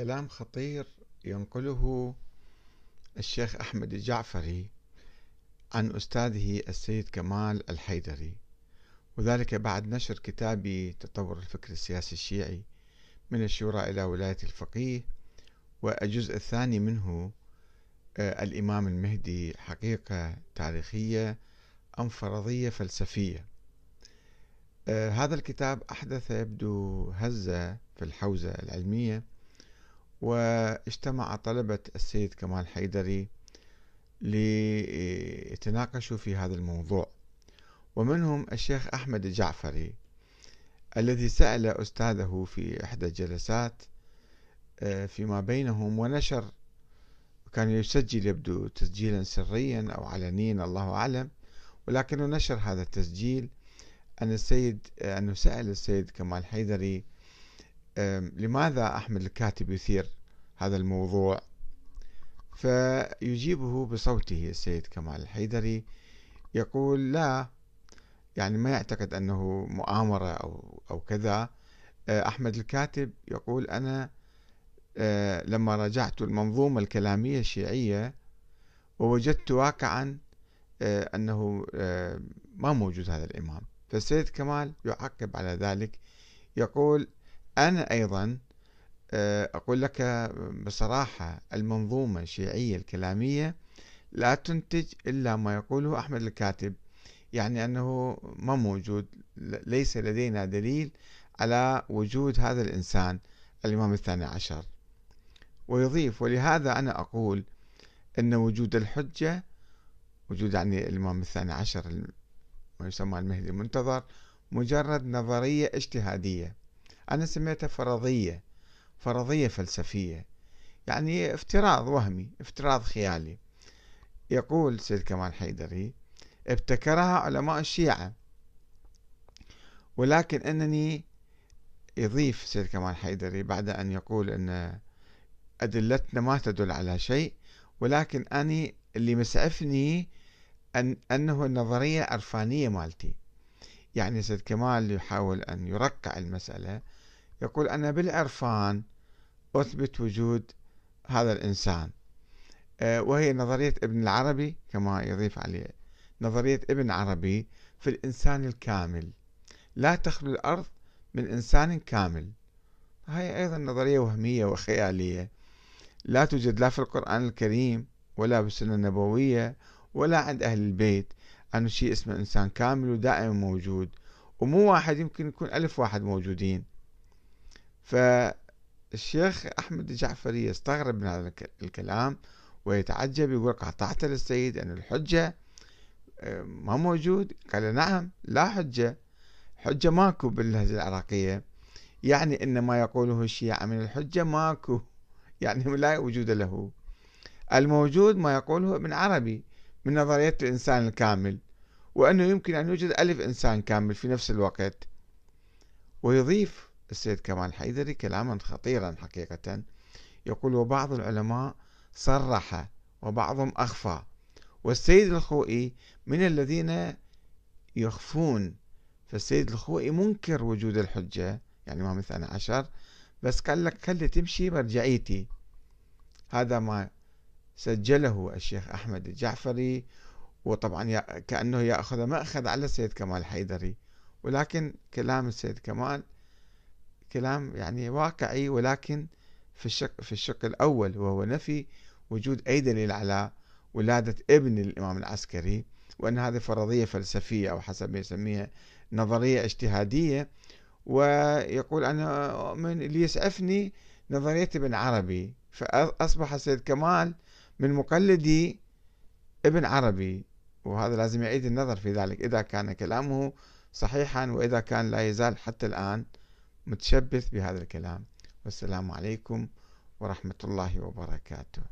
كلام خطير ينقله الشيخ أحمد الجعفري عن أستاذه السيد كمال الحيدري وذلك بعد نشر كتابي تطور الفكر السياسي الشيعي من الشورى إلى ولاية الفقيه والجزء الثاني منه آه، الإمام المهدي حقيقة تاريخية أم فرضية فلسفية. آه، هذا الكتاب أحدث يبدو هزة في الحوزة العلمية واجتمع طلبة السيد كمال حيدري ليتناقشوا في هذا الموضوع. ومنهم الشيخ أحمد الجعفري الذي سأل أستاذه في إحدى الجلسات آه، فيما بينهم ونشر كان يسجل يبدو تسجيلا سريا أو علنيا الله أعلم ولكنه نشر هذا التسجيل. أن السيد أنه سأل السيد كمال حيدري لماذا أحمد الكاتب يثير هذا الموضوع؟ فيجيبه بصوته السيد كمال الحيدري يقول لا يعني ما يعتقد أنه مؤامرة أو, أو كذا. آه، أحمد الكاتب يقول أنا آه، لما راجعت المنظومة الكلامية الشيعية ووجدت واقعا آه، أنه ما موجود هذا الإمام. فالسيد كمال يعقب على ذلك يقول أنا أيضا آه، أقول لك بصراحة المنظومة الشيعية الكلامية لا تنتج إلا ما يقوله أحمد الكاتب يعني أنه ما موجود ليس لدينا دليل على وجود هذا الإنسان الإمام الثاني عشر. ويضيف ولهذا أنا أقول أن وجود الحجة وجود يعني الإمام الثاني عشر ما يسمى المهدي المنتظر مجرد نظرية اجتهادية. أنا سميتها فرضية فرضية فلسفية. يعني افتراض وهمي افتراض خيالي. يقول سيد كمال حيدري ابتكرها علماء الشيعة ولكن أنني يضيف سيد كمال حيدري بعد أن يقول أن أدلتنا ما تدل على شيء ولكن أني اللي مسعفني أن أنه النظرية عرفانية مالتي. يعني سيد كمال يحاول أن يرقع المسألة يقول أنا بالعرفان أثبت وجود هذا الإنسان. آه، وهي نظرية ابن العربي كما يضيف عليه. نظرية ابن عربي في الإنسان الكامل. لا تخلو الأرض من إنسان كامل. هاي أيضا نظرية وهمية وخيالية. لا توجد لا في القرآن الكريم ولا بالسنة النبوية ولا عند أهل البيت. أنه شيء اسمه إنسان كامل ودائما موجود ومو واحد يمكن يكون ألف واحد موجودين. فالشيخ أحمد الجعفري يستغرب من هذا الكلام ويتعجب يقول قاطعت للسيد أن الحجة آه، ما موجود؟ قال نعم لا حجة. حجة ماكو باللهجة العراقية. يعني إن ما يقوله الشيعة من الحجة ماكو. يعني لا وجود له. الموجود ما يقوله ابن عربي. من نظرية الإنسان الكامل وأنه يمكن أن يوجد ألف إنسان كامل في نفس الوقت. ويضيف السيد كمال حيدري كلاما خطيرا حقيقة. يقول وبعض العلماء صرح وبعضهم أخفى والسيد الخوئي من الذين يخفون فالسيد الخوئي منكر وجود الحجة. يعني ما الثاني عشر بس قال لك خلي تمشي مرجعيتي. هذا ما سجله الشيخ أحمد الجعفري وطبعا كأنه يأخذ مأخذ على السيد كمال حيدري. ولكن كلام السيد كمال كلام يعني واقعي ولكن في الشق في الشق الأول وهو نفي وجود أي دليل على ولادة ابن الإمام العسكري وأن هذه فرضية فلسفية أو حسب ما يسميها نظرية اجتهادية. ويقول أنا من اللي يسعفني نظرية ابن عربي. فأصبح السيد كمال من مقلدي ابن عربي وهذا لازم يعيد النظر في ذلك إذا كان كلامه صحيحا وإذا كان لا يزال حتى الآن متشبث بهذا الكلام. والسلام عليكم ورحمة الله وبركاته.